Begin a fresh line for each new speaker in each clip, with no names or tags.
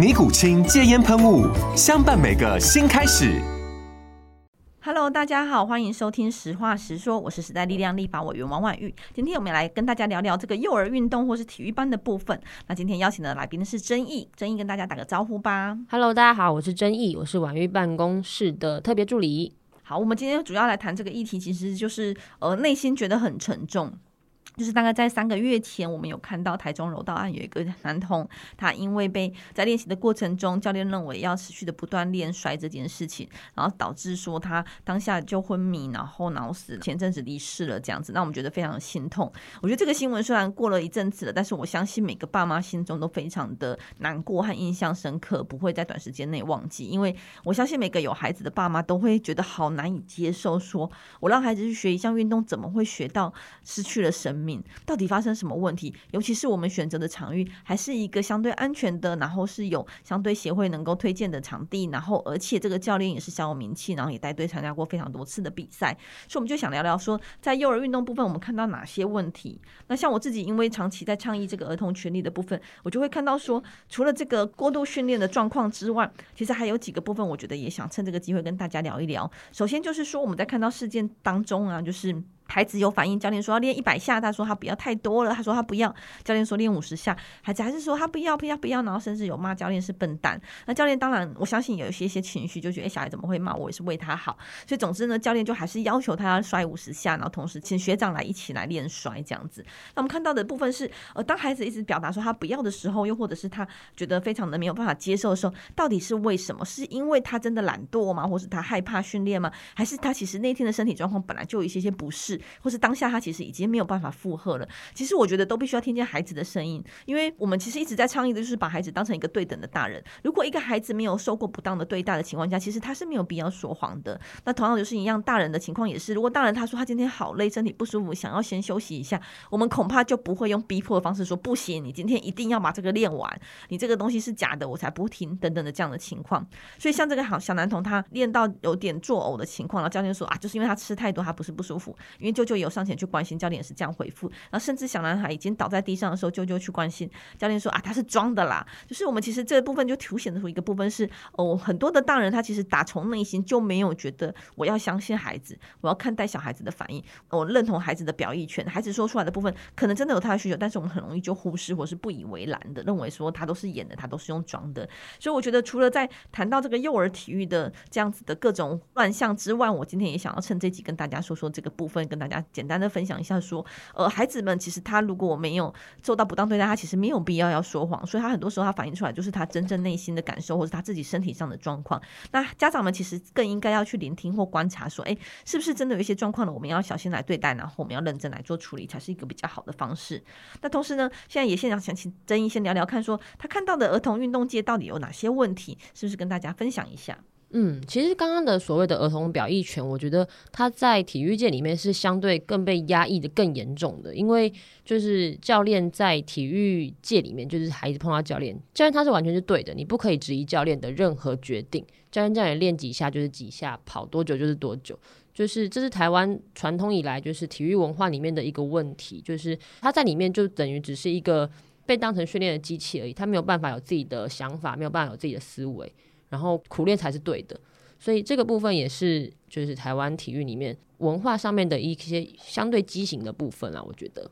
尼古清戒烟喷雾，相伴每个新开始。
Hello，大家好，欢迎收听实话实说，我是时代力量立法委员王婉玉。今天我们来跟大家聊聊这个幼儿运动或是体育班的部分。那今天邀请的来宾是曾毅，曾毅跟大家打个招呼吧。
Hello，大家好，我是曾毅，我是婉玉办公室的特别助理。
好，我们今天主要来谈这个议题，其实就是呃内心觉得很沉重。就是大概在三个月前，我们有看到台中柔道案有一个男童，他因为被在练习的过程中，教练认为要持续的不断练摔这件事情，然后导致说他当下就昏迷，然后脑死，前阵子离世了这样子，那我们觉得非常心痛。我觉得这个新闻虽然过了一阵子了，但是我相信每个爸妈心中都非常的难过和印象深刻，不会在短时间内忘记，因为我相信每个有孩子的爸妈都会觉得好难以接受，说我让孩子去学一项运动，怎么会学到失去了生命？到底发生什么问题？尤其是我们选择的场域还是一个相对安全的，然后是有相对协会能够推荐的场地，然后而且这个教练也是小有名气，然后也带队参加过非常多次的比赛，所以我们就想聊聊说，在幼儿运动部分我们看到哪些问题？那像我自己因为长期在倡议这个儿童权利的部分，我就会看到说，除了这个过度训练的状况之外，其实还有几个部分，我觉得也想趁这个机会跟大家聊一聊。首先就是说，我们在看到事件当中啊，就是。孩子有反应，教练说要练一百下，他说他不要太多了，他说他不要。教练说练五十下，孩子还是说他不要，不要，不要，然后甚至有骂教练是笨蛋。那教练当然，我相信有一些些情绪，就觉得小孩怎么会骂我，也是为他好。所以总之呢，教练就还是要求他要摔五十下，然后同时请学长来一起来练摔这样子。那我们看到的部分是，呃，当孩子一直表达说他不要的时候，又或者是他觉得非常的没有办法接受的时候，到底是为什么？是因为他真的懒惰吗？或是他害怕训练吗？还是他其实那天的身体状况本来就有一些些不适，或是当下他。其实已经没有办法负荷了。其实我觉得都必须要听见孩子的声音，因为我们其实一直在倡议的就是把孩子当成一个对等的大人。如果一个孩子没有受过不当的对待的情况下，其实他是没有必要说谎的。那同样就是一样，大人的情况也是。如果大人他说他今天好累，身体不舒服，想要先休息一下，我们恐怕就不会用逼迫的方式说不行，你今天一定要把这个练完，你这个东西是假的，我才不听等等的这样的情况。所以像这个好小男童，他练到有点作呕的情况，然后教练说啊，就是因为他吃太多，他不是不舒服。舅舅有上前去关心，教练也是这样回复。然后甚至小男孩已经倒在地上的时候，舅舅去关心，教练说啊，他是装的啦。就是我们其实这个部分就凸显出一个部分是哦，很多的大人他其实打从内心就没有觉得我要相信孩子，我要看待小孩子的反应，我认同孩子的表意权。孩子说出来的部分可能真的有他的需求，但是我们很容易就忽视或是不以为然的认为说他都是演的，他都是用装的。所以我觉得除了在谈到这个幼儿体育的这样子的各种乱象之外，我今天也想要趁这集跟大家说说这个部分，跟大家简单的分享一下。说，呃，孩子们其实他如果没有受到不当对待，他其实没有必要要说谎，所以他很多时候他反映出来就是他真正内心的感受，或是他自己身体上的状况。那家长们其实更应该要去聆听或观察，说，哎，是不是真的有一些状况呢？我们要小心来对待，然后我们要认真来做处理，才是一个比较好的方式。那同时呢，现在也现场想请曾毅先聊聊看，说他看到的儿童运动界到底有哪些问题，是不是跟大家分享一下？
嗯，其实刚刚的所谓的儿童表意权，我觉得他在体育界里面是相对更被压抑的更严重的，因为就是教练在体育界里面，就是孩子碰到教练，教练他是完全是对的，你不可以质疑教练的任何决定，教练叫你练几下就是几下，跑多久就是多久，就是这是台湾传统以来就是体育文化里面的一个问题，就是他在里面就等于只是一个被当成训练的机器而已，他没有办法有自己的想法，没有办法有自己的思维。然后苦练才是对的，所以这个部分也是就是台湾体育里面文化上面的一些相对畸形的部分啊，我觉得。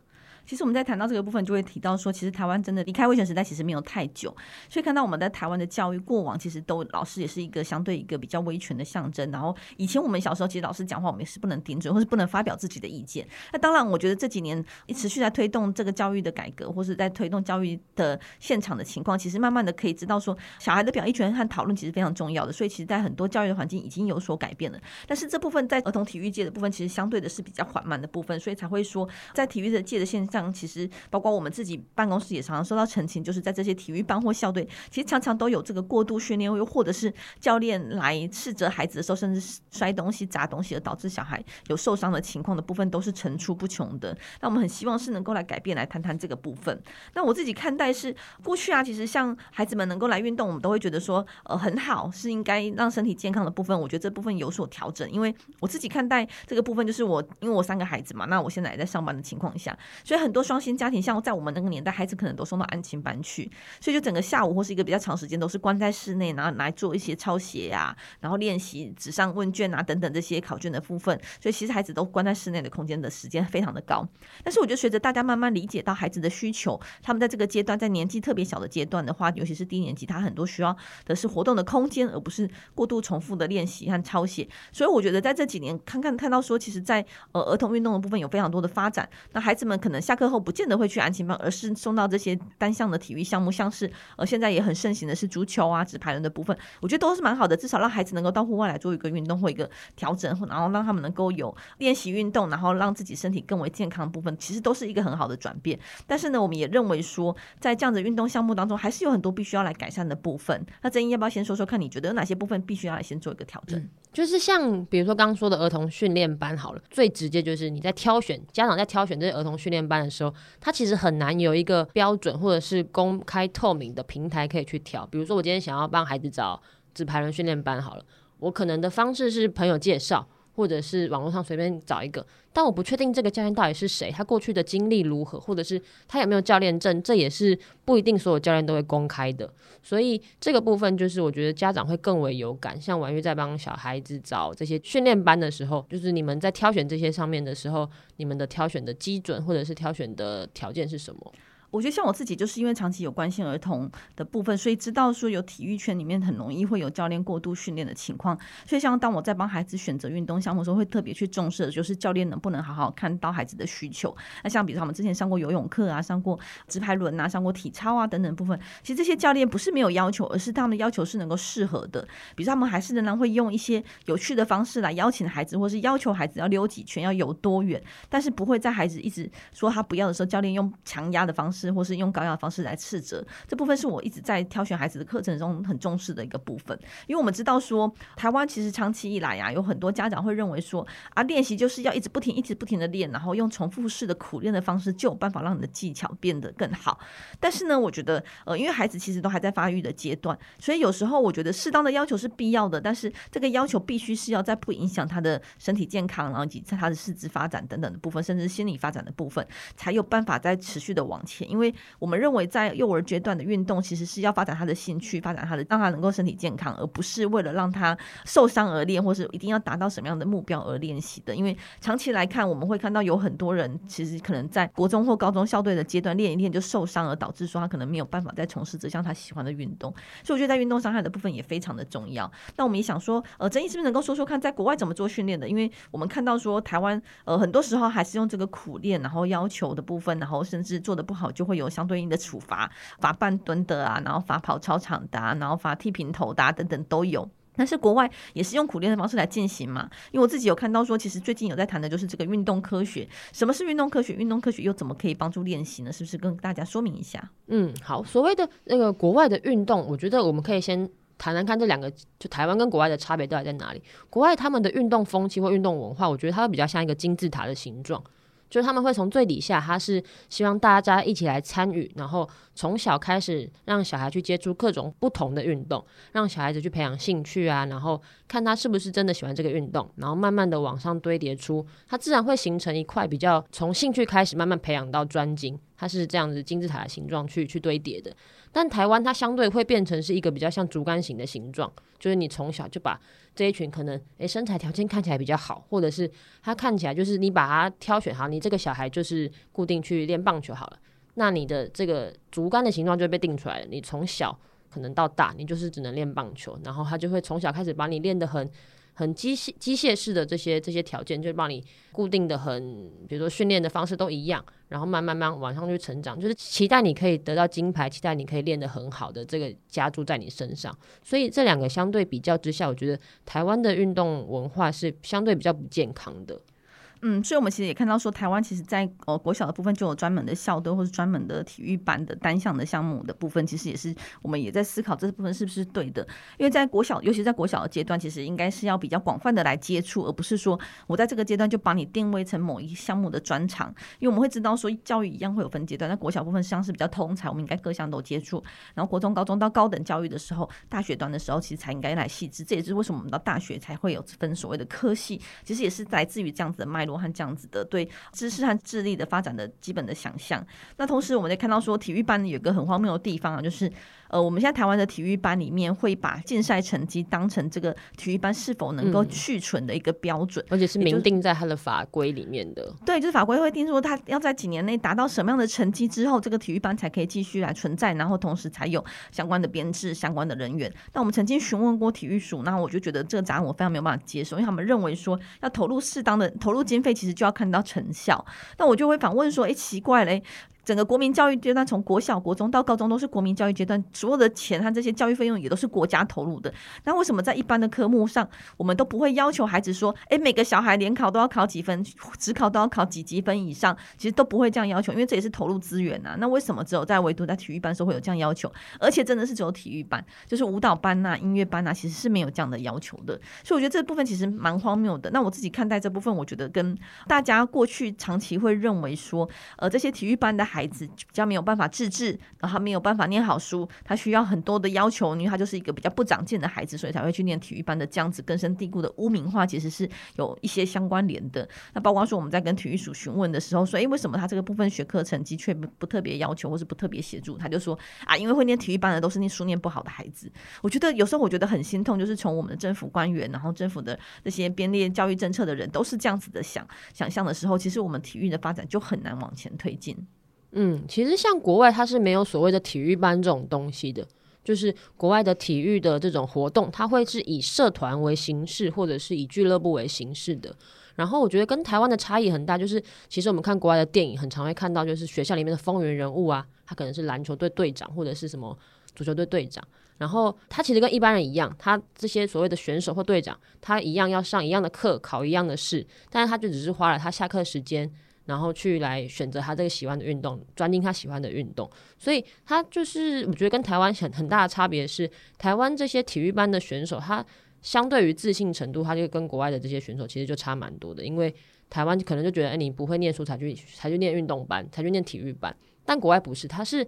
其实我们在谈到这个部分，就会提到说，其实台湾真的离开威权时代其实没有太久，所以看到我们在台湾的教育过往，其实都老师也是一个相对一个比较威权的象征。然后以前我们小时候，其实老师讲话，我们也是不能顶嘴，或是不能发表自己的意见。那当然，我觉得这几年持续在推动这个教育的改革，或是在推动教育的现场的情况，其实慢慢的可以知道说，小孩的表意权和讨论其实非常重要的。所以其实，在很多教育的环境已经有所改变了。但是这部分在儿童体育界的部分，其实相对的是比较缓慢的部分，所以才会说，在体育的界的现象。其实，包括我们自己办公室也常常收到澄清，就是在这些体育班或校队，其实常常都有这个过度训练，又或者是教练来斥责孩子的时候，甚至摔东西、砸东西，而导致小孩有受伤的情况的部分，都是层出不穷的。那我们很希望是能够来改变，来谈谈这个部分。那我自己看待是，过去啊，其实像孩子们能够来运动，我们都会觉得说，呃，很好，是应该让身体健康的部分。我觉得这部分有所调整，因为我自己看待这个部分，就是我因为我三个孩子嘛，那我现在也在上班的情况下，所以很。很多双薪家庭，像在我们那个年代，孩子可能都送到安亲班去，所以就整个下午或是一个比较长时间，都是关在室内，然后来做一些抄写呀，然后练习纸上问卷啊等等这些考卷的部分。所以其实孩子都关在室内的空间的时间非常的高。但是我觉得随着大家慢慢理解到孩子的需求，他们在这个阶段，在年纪特别小的阶段的话，尤其是低年级，他很多需要的是活动的空间，而不是过度重复的练习和抄写。所以我觉得在这几年看看看到说，其实在呃儿童运动的部分有非常多的发展。那孩子们可能下课后不见得会去安亲班，而是送到这些单项的体育项目，像是呃现在也很盛行的是足球啊、纸牌人的部分，我觉得都是蛮好的，至少让孩子能够到户外来做一个运动或一个调整，然后让他们能够有练习运动，然后让自己身体更为健康的部分，其实都是一个很好的转变。但是呢，我们也认为说，在这样子运动项目当中，还是有很多必须要来改善的部分。那曾英要不要先说说看，你觉得有哪些部分必须要来先做一个调整？
就是像比如说刚刚说的儿童训练班好了，最直接就是你在挑选家长在挑选这些儿童训练班的时候，他其实很难有一个标准或者是公开透明的平台可以去调。比如说我今天想要帮孩子找纸牌人训练班好了，我可能的方式是朋友介绍。或者是网络上随便找一个，但我不确定这个教练到底是谁，他过去的经历如何，或者是他有没有教练证，这也是不一定所有教练都会公开的。所以这个部分就是我觉得家长会更为有感。像婉諭在帮小孩子找这些训练班的时候，就是你们在挑选这些上面的时候，你们的挑选的基准或者是挑选的条件是什么？
我觉得像我自己，就是因为长期有关心儿童的部分，所以知道说有体育圈里面很容易会有教练过度训练的情况。所以像当我在帮孩子选择运动项目的时候，会特别去重视的就是教练能不能好好看到孩子的需求。那像比如说他们之前上过游泳课啊，上过直排轮啊，上过体操啊等等部分，其实这些教练不是没有要求，而是他们的要求是能够适合的。比如他们还是仍然会用一些有趣的方式来邀请孩子，或是要求孩子要溜几圈，要游多远，但是不会在孩子一直说他不要的时候，教练用强压的方式，或是用高压的。方式来斥责，这部分是我一直在挑选孩子的课程中很重视的一个部分，因为我们知道说，台湾其实长期以来呀、啊，有很多家长会认为说，啊，练习就是要一直不停、一直不停的练，然后用重复式的苦练的方式，就有办法让你的技巧变得更好。但是呢，我觉得，呃，因为孩子其实都还在发育的阶段，所以有时候我觉得适当的要求是必要的，但是这个要求必须是要在不影响他的身体健康，然后以及在他的四肢发展等等的部分，甚至心理发展的部分，才有办法再持续的往前。因为我们认为在幼儿阶段的运动，其实是要发展他的兴趣，发展他的，让他能够身体健康，而不是为了让他受伤而练，或是一定要达到什么样的目标而练习的。因为长期来看，我们会看到有很多人其实可能在国中或高中校队的阶段练一练就受伤，而导致说他可能没有办法再从事这项他喜欢的运动。所以我觉得在运动伤害的部分也非常的重要。那我们也想说，呃，曾毅是不是能够说说看，在国外怎么做训练的？因为我们看到说台湾呃很多时候还是用这个苦练，然后要求的部分，然后甚至做的不好就会有相对应的。处罚罚半蹲的啊，然后罚跑操场的啊，然后罚剃平头的啊，等等都有。但是国外也是用苦练的方式来进行嘛？因为我自己有看到说，其实最近有在谈的就是这个运动科学。什么是运动科学？运动科学又怎么可以帮助练习呢？是不是跟大家说明一下？
嗯，好。所谓的那个国外的运动，我觉得我们可以先谈谈看这两个，就台湾跟国外的差别到底在哪里？国外他们的运动风气或运动文化，我觉得它会比较像一个金字塔的形状。就是他们会从最底下，他是希望大家一起来参与，然后从小开始让小孩去接触各种不同的运动，让小孩子去培养兴趣啊，然后看他是不是真的喜欢这个运动，然后慢慢的往上堆叠出，他自然会形成一块比较从兴趣开始慢慢培养到专精。它是这样子金字塔的形状去去堆叠的。但台湾它相对会变成是一个比较像竹竿形的形状，就是你从小就把这一群可能诶、身材条件看起来比较好，或者是他看起来就是你把他挑选好，你这个小孩就是固定去练棒球好了，那你的这个竹竿的形状就被定出来了。你从小可能到大，你就是只能练棒球，然后他就会从小开始把你练得很。很机械机械式的这些这些条件，就帮你固定的很，比如说训练的方式都一样，然后慢慢慢往上去成长，就是期待你可以得到金牌，期待你可以练得很好的这个加注在你身上。所以这两个相对比较之下，我觉得台湾的运动文化是相对比较不健康的。
嗯，所以我们其实也看到说，台湾其实在呃国小的部分就有专门的校队或是专门的体育班的单项的项目的部分，其实也是我们也在思考这部分是不是对的。因为在国小，尤其在国小的阶段，其实应该是要比较广泛的来接触，而不是说我在这个阶段就把你定位成某一项目的专长。因为我们会知道说，教育一样会有分阶段，那国小部分实际上是比较通才，我们应该各项都接触。然后国中、高中到高等教育的时候，大学端的时候，其实才应该来细致。这也是为什么我们到大学才会有分所谓的科系，其实也是来自于这样子的脉罗汉这样子的。对知识和智力的发展的基本的想象。那同时，我们也看到说，体育班有个很荒谬的地方啊，就是。呃，我们现在台湾的体育班里面会把竞赛成绩当成这个体育班是否能够续存的一个标准，
而且是明定在他的法规里面的。
对，就是法规会定说他要在几年内达到什么样的成绩之后，这个体育班才可以继续来存在，然后同时才有相关的编制、相关的人员。那我们曾经询问过体育署，那我就觉得这个答案我非常没有办法接受，因为他们认为说要投入适当的投入经费，其实就要看到成效。那我就会反问说，哎，奇怪嘞。整个国民教育阶段，从国小、国中到高中都是国民教育阶段，所有的钱和这些教育费用也都是国家投入的。那为什么在一般的科目上，我们都不会要求孩子说，诶，每个小孩联考都要考几分，只考都要考几级分以上？其实都不会这样要求，因为这也是投入资源、啊。那为什么只有在唯独在体育班时候会有这样要求？而且真的是只有体育班，就是舞蹈班呐、音乐班呐、其实是没有这样的要求的。所以我觉得这部分其实蛮荒谬的。那我自己看待这部分，我觉得跟大家过去长期会认为说，呃，这些体育班的孩孩子比较没有。办法自制，然后他没有办法念好书，他需要很多的要求，因为他就是一个比较不长进的孩子，所以才会去念体育班的。这样子根深蒂固的污名化，其实是有一些相关联的。那包括说我们在跟体育署询问的时候，说，诶，为什么他这个部分学科成绩却不不特别要求，或是不特别协助？他就说啊，因为会念体育班的都是念书念不好的孩子。我觉得有时候我觉得很心痛，就是从我们的政府官员，然后政府的这些编列教育政策的人，都是这样子的想想象的时候，其实我们体育的发展就很难往前推进。
嗯，其实像国外，它是没有所谓的体育班这种东西的，就是国外的体育的这种活动，它会是以社团为形式，或者是以俱乐部为形式的。然后我觉得跟台湾的差异很大，就是其实我们看国外的电影，很常会看到，就是学校里面的风云人物啊，他可能是篮球队队长，或者是什么足球队队长，然后他其实跟一般人一样，他这些所谓的选手或队长，他一样要上一样的课，考一样的试，但是他就只是花了他下课时间。然后去来选择他这个喜欢的运动，专精他喜欢的运动，所以他就是我觉得跟台湾很很大的差别是，台湾这些体育班的选手，他相对于自信程度，他就跟国外的这些选手其实就差蛮多的。因为台湾可能就觉得，哎，你不会念书才去才去念运动班，才去念体育班，但国外不是，他是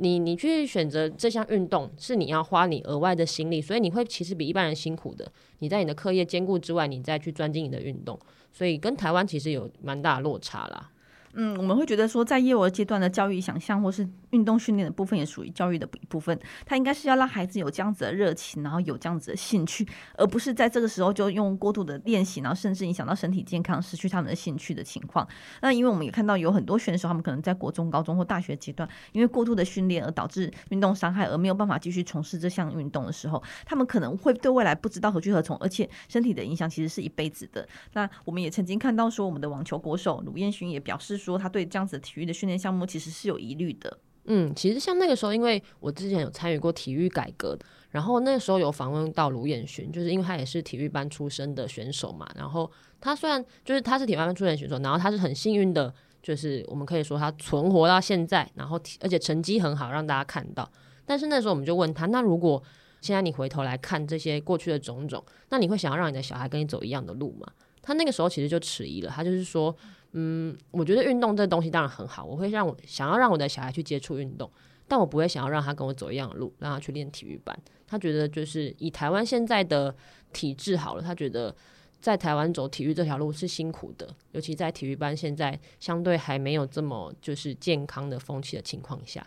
你你去选择这项运动，是你要花你额外的心力，所以你会其实比一般人辛苦的。你在你的课业兼顾之外，你再去钻进你的运动。所以跟台湾其实有蛮大落差啦。
嗯，我们会觉得说，在幼儿阶段的教育想象，或是运动训练的部分，也属于教育的一部分。它应该是要让孩子有这样子的热情，然后有这样子的兴趣，而不是在这个时候就用过度的练习，然后甚至影响到身体健康，失去他们的兴趣的情况。那因为我们也看到有很多选手，他们可能在国中、高中或大学阶段，因为过度的训练而导致运动伤害，而没有办法继续从事这项运动的时候，他们可能会对未来不知道何去何从，而且身体的影响其实是一辈子的。那我们也曾经看到说，我们的网球国手鲁彦勋也表示。说他对这样子的体育的训练项目其实是有疑虑的。
嗯，其实像那个时候，因为我之前有参与过体育改革，然后那个时候有访问到卢彦勋，就是因为他也是体育班出身的选手嘛。然后他虽然就是他是体育班出身的选手，然后他是很幸运的，就是我们可以说他存活到现在，然后而且成绩很好，让大家看到。但是那时候我们就问他，那如果现在你回头来看这些过去的种种，那你会想要让你的小孩跟你走一样的路吗？他那个时候其实就迟疑了，他就是说。嗯，我觉得运动这东西当然很好，我会让我想要让我的小孩去接触运动，但我不会想要让他跟我走一样的路，让他去练体育班。他觉得就是以台湾现在的体制好了，他觉得在台湾走体育这条路是辛苦的，尤其在体育班现在相对还没有这么就是健康的风气的情况下。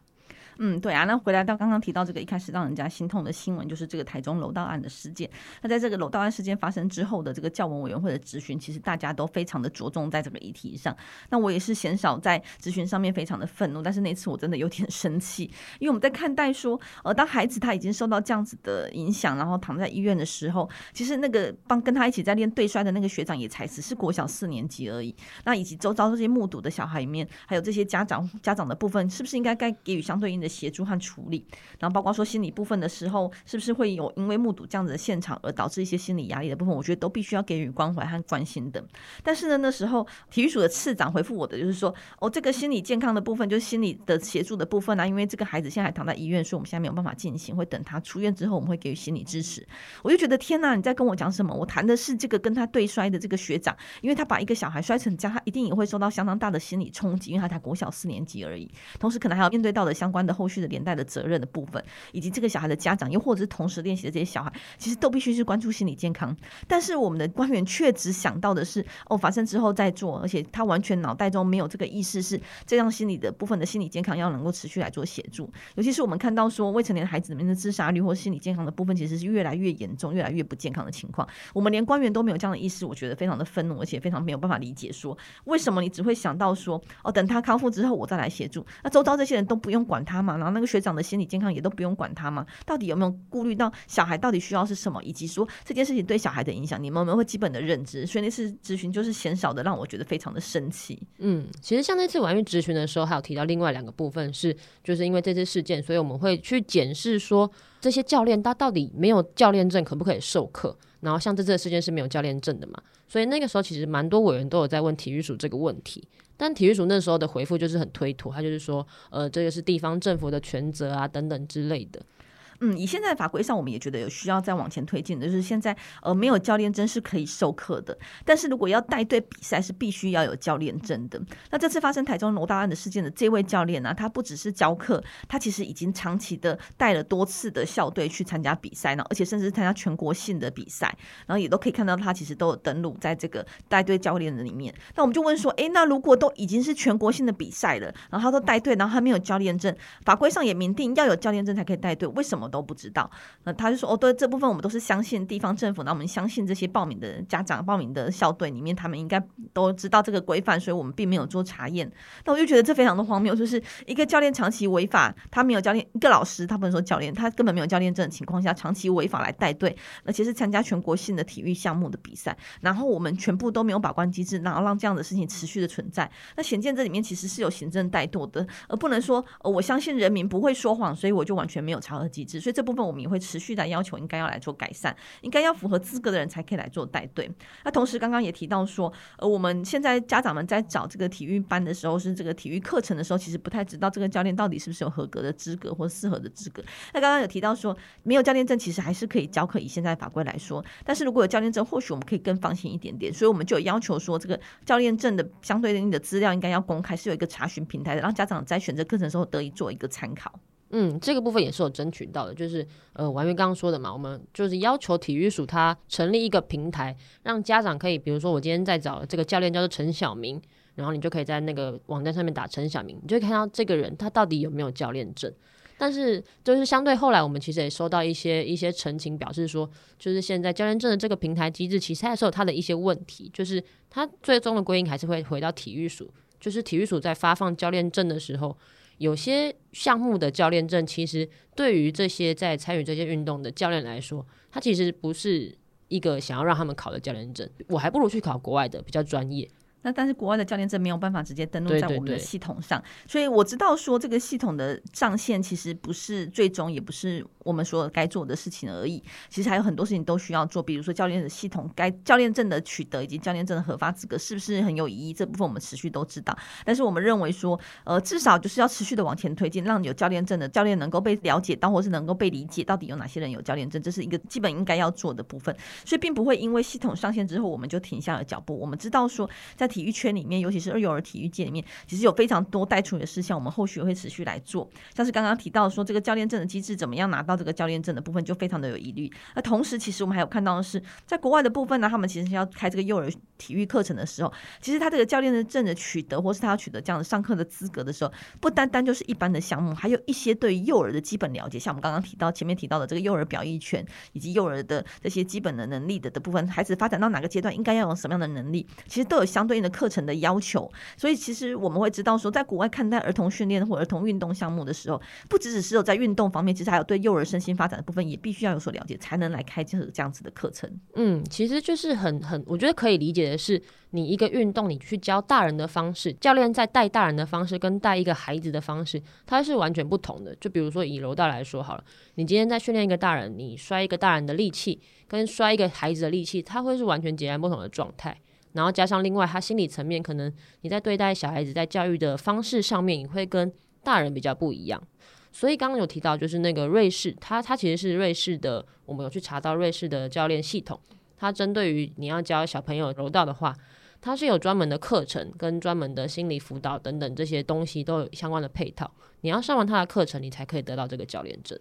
嗯，对啊，那回来到刚刚提到这个一开始让人家心痛的新闻，就是这个台中楼道案的事件。那在这个楼道案事件发生之后的这个教文委员会的质询，其实大家都非常的着重在这个议题上。那我也是鲜少在质询上面非常的愤怒，但是那次我真的有点 生气，因为我们在看待说，呃，当孩子他已经受到这样子的影响，然后躺在医院的时候，其实那个帮跟他一起在练对摔的那个学长也才只是国小四年级而已。那以及周遭这些目睹的小孩里面，还有这些家长家长的部分，是不是应该该给予相对应的协助和处理，然后包括说心理部分的时候，是不是会有因为目睹这样子的现场而导致一些心理压力的部分？我觉得都必须要给予关怀和关心的。但是呢，那时候体育署的次长回复我的就是说，哦，这个心理健康的部分就是心理的协助的部分啊，因为这个孩子现在还躺在医院，所以我们现在没有办法进行，会等他出院之后，我们会给予心理支持。我就觉得天哪，你在跟我讲什么？我谈的是这个跟他对摔的这个学长，因为他把一个小孩摔成这样，他一定也会受到相当大的心理冲击，因为他才国小四年级而已，同时可能还要面对到的相关的后续的连带的责任的部分，以及这个小孩的家长，又或者是同时练习的这些小孩，其实都必须是关注心理健康。但是我们的官员却只想到的是，哦，发生之后再做，而且他完全脑袋中没有这个意识，是这样心理的部分的心理健康要能够持续来做协助。尤其是我们看到说未成年孩子里面的自杀率或心理健康的部分，其实是越来越严重、越来越不健康的情况。我们连官员都没有这样的意识，我觉得非常的愤怒，而且非常没有办法理解说，为什么你只会想到说，哦，等他康复之后我再来协助，那周遭这些人都不用管他嘛？然后那个学长的心理。健康也都不用管他吗？到底有没有顾虑到小孩到底需要是什么，以及说这件事情对小孩的影响，你们有没有基本的认知？所以那次咨询就是鲜少的，让我觉得非常的生气。
嗯，其实像那次婉諭质询的时候，还有提到另外两个部分是，就是因为这次事件，所以我们会去检视说这些教练他到底没有教练证可不可以授课？然后像这次的事件是没有教练证的嘛？所以那个时候其实蛮多委员都有在问体育署这个问题。但体育署那时候的回复就是很推脱，他就是说，呃，这个是地方政府的权责啊，等等之类的。
嗯，以现在的法规上，我们也觉得有需要再往前推进的，就是现在呃没有教练证是可以授课的，但是如果要带队比赛是必须要有教练证的。那这次发生台中柔道案的事件的这位教练呢、他不只是教课，他其实已经长期的带了多次的校队去参加比赛呢，而且甚至是参加全国性的比赛，然后也都可以看到他其实都有登录在这个带队教练的里面。那我们就问说，哎，那如果都已经是全国性的比赛了，然后他都带队，然后他没有教练证，法规上也明定要有教练证才可以带队，为什么？都不知道，那他就说哦，对，这部分我们都是相信地方政府，那我们相信这些报名的家长、报名的校队里面，他们应该都知道这个规范，所以我们并没有做查验。那我就觉得这非常的荒谬，就是一个教练长期违法，他没有教练，一个老师他不能说教练，他根本没有教练证的情况下，长期违法来带队，而且是参加全国性的体育项目的比赛，然后我们全部都没有把关机制，然后让这样的事情持续的存在。那显见这里面其实是有行政怠惰的，而不能说呃我相信人民不会说谎，所以我就完全没有查核机制，所以这部。分我们也会持续的要求，应该要来做改善，应该要符合资格的人才可以来做带队。那同时刚刚也提到说，呃，我们现在家长们在找这个体育班的时候，是这个体育课程的时候，其实不太知道这个教练到底是不是有合格的资格或适合的资格。那刚刚有提到说，没有教练证其实还是可以教课，以现在法规来说，但是如果有教练证，或许我们可以更放心一点点。所以我们就有要求说，这个教练证的相对应的资料应该要公开，是有一个查询平台的，让家长在选择课程的时候得以做一个参考。
嗯，这个部分也是有争取到的，就是呃，婉諭刚刚说的嘛，我们就是要求体育署它成立一个平台，让家长可以，比如说我今天在找这个教练叫做陈小明，然后你就可以在那个网站上面打陈小明，你就会看到这个人他到底有没有教练证。但是就是相对后来，我们其实也收到一些一些陈情，表示说，就是现在教练证的这个平台机制，其实还是有它的一些问题，就是它最终的归因还是会回到体育署，就是体育署在发放教练证的时候。有些项目的教练证，其实对于这些在参与这些运动的教练来说，他其实不是一个想要让他们考的教练证。我还不如去考国外的，比较专业。
那但是国外的教练证没有办法直接登录在我们的系统上，对对对，所以我知道说这个系统的上限其实不是最终，也不是我们说该做的事情而已。其实还有很多事情都需要做，比如说教练的系统该教练证的取得以及教练证的核发资格是不是很有意义，这部分我们持续都知道。但是我们认为说，呃，至少就是要持续的往前推进，让有教练证的教练能够被了解到，或是能够被理解到底有哪些人有教练证，这是一个基本应该要做的部分。所以并不会因为系统上线之后我们就停下了脚步。我们知道说在体育圈里面，尤其是幼儿体育界里面，其实有非常多待处理的事项，我们后续会持续来做。像是刚刚提到说，这个教练证的机制怎么样拿到到这个教练证的部分就非常的有疑虑。那同时，其实我们还有看到的是，在国外的部分呢，他们其实要开这个幼儿体育课程的时候，其实他这个教练的证的取得，或是他要取得这样的上课的资格的时候，不单单就是一般的项目，还有一些对幼儿的基本了解，像我们刚刚提到前面提到的这个幼儿表意权，以及幼儿的这些基本的能力的的部分，孩子发展到哪个阶段应该要有什么样的能力，其实都有相对应的课程的要求。所以其实我们会知道说，在国外看待儿童训练或儿童运动项目的时候，不只只是有在运动方面，其实还有对幼儿身心发展的部分，也必须要有所了解，才能来开这这样子的课程。
嗯，其实就是很很，我觉得可以理解的是，你一个运动，你去教大人的方式，教练在带大人的方式，跟带一个孩子的方式，它是完全不同的。就比如说以柔道来说好了，你今天在训练一个大人，你摔一个大人的力气，跟摔一个孩子的力气，它会是完全截然不同的状态。然后加上另外，他心理层面，可能你在对待小孩子在教育的方式上面，也会跟大人比较不一样。所以刚刚有提到，就是那个瑞士，它它其实是瑞士的，我们有去查到瑞士的教练系统，它针对于你要教小朋友柔道的话，它是有专门的课程跟专门的心理辅导等等这些东西都有相关的配套。你要上完它的课程，你才可以得到这个教练证。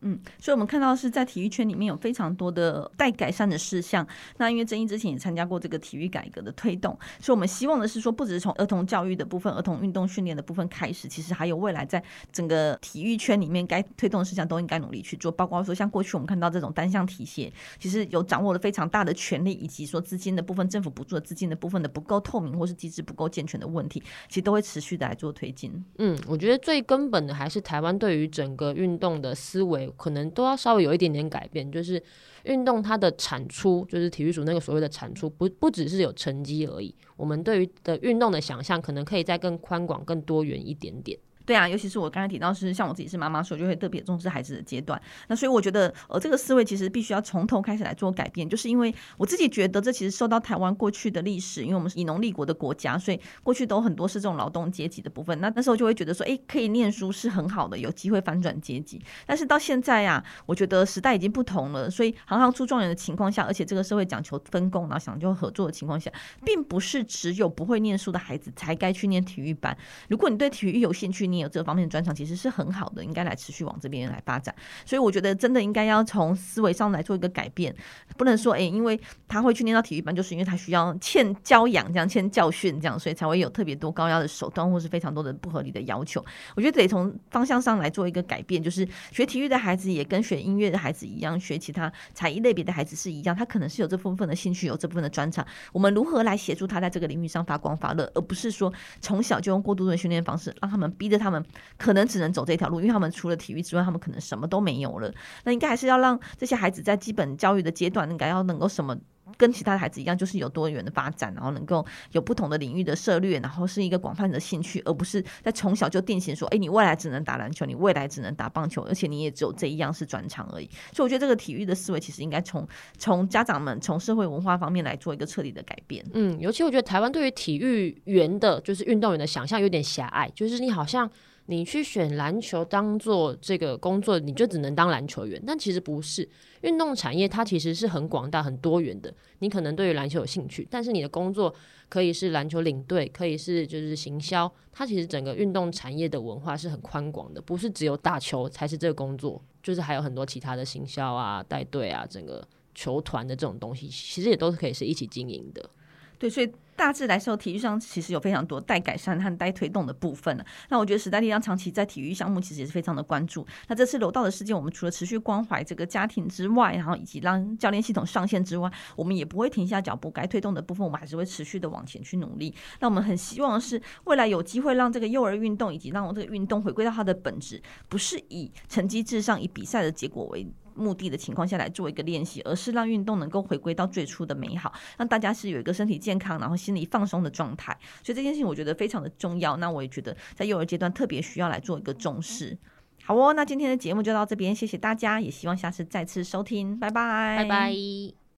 嗯，所以我们看到是在体育圈里面有非常多的待改善的事项。那因为正一之前也参加过这个体育改革的推动，所以我们希望的是说，不只是从儿童教育的部分、儿童运动训练的部分开始，其实还有未来在整个体育圈里面该推动的事项都应该努力去做。包括说像过去我们看到这种单项体协，其实有掌握了非常大的权力，以及说资金的部分、政府补助的资金的部分的不够透明或是机制不够健全的问题，其实都会持续的来做推进。
嗯，我觉得最根本的还是台湾对于整个运动的思维。可能都要稍微有一点点改变，就是运动它的产出，就是体育署那个所谓的产出，不不只是有成绩而已。我们对于的运动的想象，可能可以再更宽广、更多元一点点。
对啊，尤其是我刚才提到是像我自己是妈妈，所以就会特别重视孩子的阶段。那所以我觉得，呃，这个思维其实必须要从头开始来做改变，就是因为我自己觉得这其实受到台湾过去的历史，因为我们是以农立国的国家，所以过去都很多是这种劳动阶级的部分。那那时候就会觉得说，哎，可以念书是很好的，有机会翻转阶级。但是到现在呀，我觉得时代已经不同了，所以行行出状元的情况下，而且这个社会讲求分工，然后讲究合作的情况下，并不是只有不会念书的孩子才该去念体育班。如果你对体育有兴趣，你有这方面的专长。其实是很好的，应该来持续往这边来发展。所以我觉得真的应该要从思维上来做一个改变，不能说诶，因为他会去念到体育班，就是因为他需要欠教养这样，欠教训这样，所以才会有特别多高压的手段，或是非常多的不合理的要求。我觉得得从方向上来做一个改变，就是学体育的孩子也跟学音乐的孩子一样，学其他才艺类别的孩子是一样，他可能是有这部分的兴趣，有这部分的专长。我们如何来协助他在这个领域上发光发热，而不是说从小就用过度的训练方式，让他们逼着他他们可能。只能走这条路，因为他们除了体育之外，他们可能什么都没有了。那应该还是要让这些孩子在基本教育的阶段，应该要能够什么，跟其他的孩子一样，就是有多元的发展，然后能够有不同的领域的涉略，然后是一个广泛的兴趣，而不是在从小就定型说，哎，你未来只能打篮球，你未来只能打棒球，而且你也只有这一样是专长而已。所以我觉得这个体育的思维其实应该从从家长们从社会文化方面来做一个彻底的改变。
嗯，尤其我觉得台湾对于体育员的，就是运动员的想象有点狭隘，就是你好像。你去选篮球当做这个工作，你就只能当篮球员。但其实不是，运动产业它其实是很广大、很多元的。你可能对于篮球有兴趣，但是你的工作可以是篮球领队，可以是就是行销。它其实整个运动产业的文化是很宽广的，不是只有打球才是这个工作，就是还有很多其他的行销啊、带队啊、整个球团的这种东西，其实也都是可以是一起经营的。
对，所以。大致来说，体育上其实有非常多待改善和待推动的部分。那我觉得时代力量长期在体育项目其实也是非常的关注。那这次柔道的事件，我们除了持续关怀这个家庭之外，然后以及让教练系统上线之外，我们也不会停下脚步。该推动的部分，我们还是会持续的往前去努力。那我们很希望是未来有机会让这个幼儿运动以及让这个运动回归到它的本质，不是以成绩至上、以比赛的结果为目的的情况下来做一个练习，而是让运动能够回归到最初的美好，让大家是有一个身体健康，然后心理放松的状态。所以这件事情我觉得非常的重要。那我也觉得在幼儿阶段特别需要来做一个重视。好哦，那今天的节目就到这边，谢谢大家，也希望下次再次收听，拜拜，
拜拜。